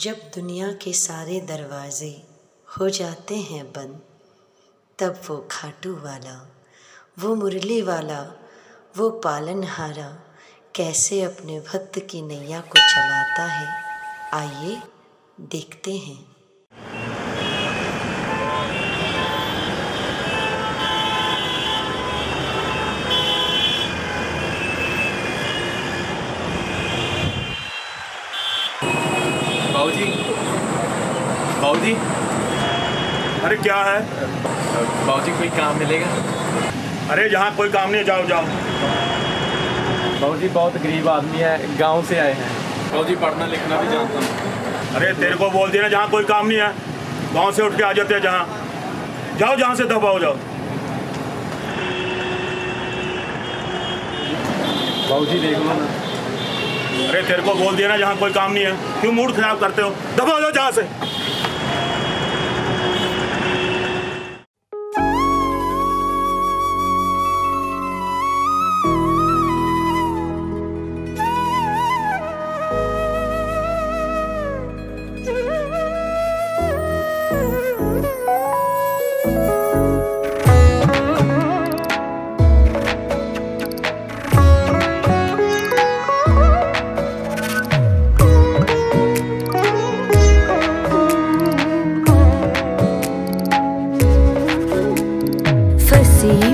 जब दुनिया के सारे दरवाजे हो जाते हैं बंद, तब वो खाटू वाला, वो मुरली वाला, वो पालनहारा कैसे अपने भक्त की नैया को चलाता है, आइए देखते हैं। बाबूजी। बाबूजी? अरे क्या है? बाबूजी कोई काम मिलेगा? अरे यहाँ कोई काम नहीं जाओ जाओ। बाबूजी बहुत गरीब आदमी है गाँव से आए हैं। बाबूजी पढ़ना लिखना भी जानता हूँ। अरे तेरे को बोल दिया ना जहाँ कोई काम नहीं है गाँव से उठ के आ जाते हैं जहाँ। जाओ जहाँ से दबाओ जाओ। बाबूजी देख लो ना। अरे तेरे को बोल दिया ना जहाँ कोई काम नहीं है। क्यों मूड खराब करते हो? दबा जाओ जहाँ से। see.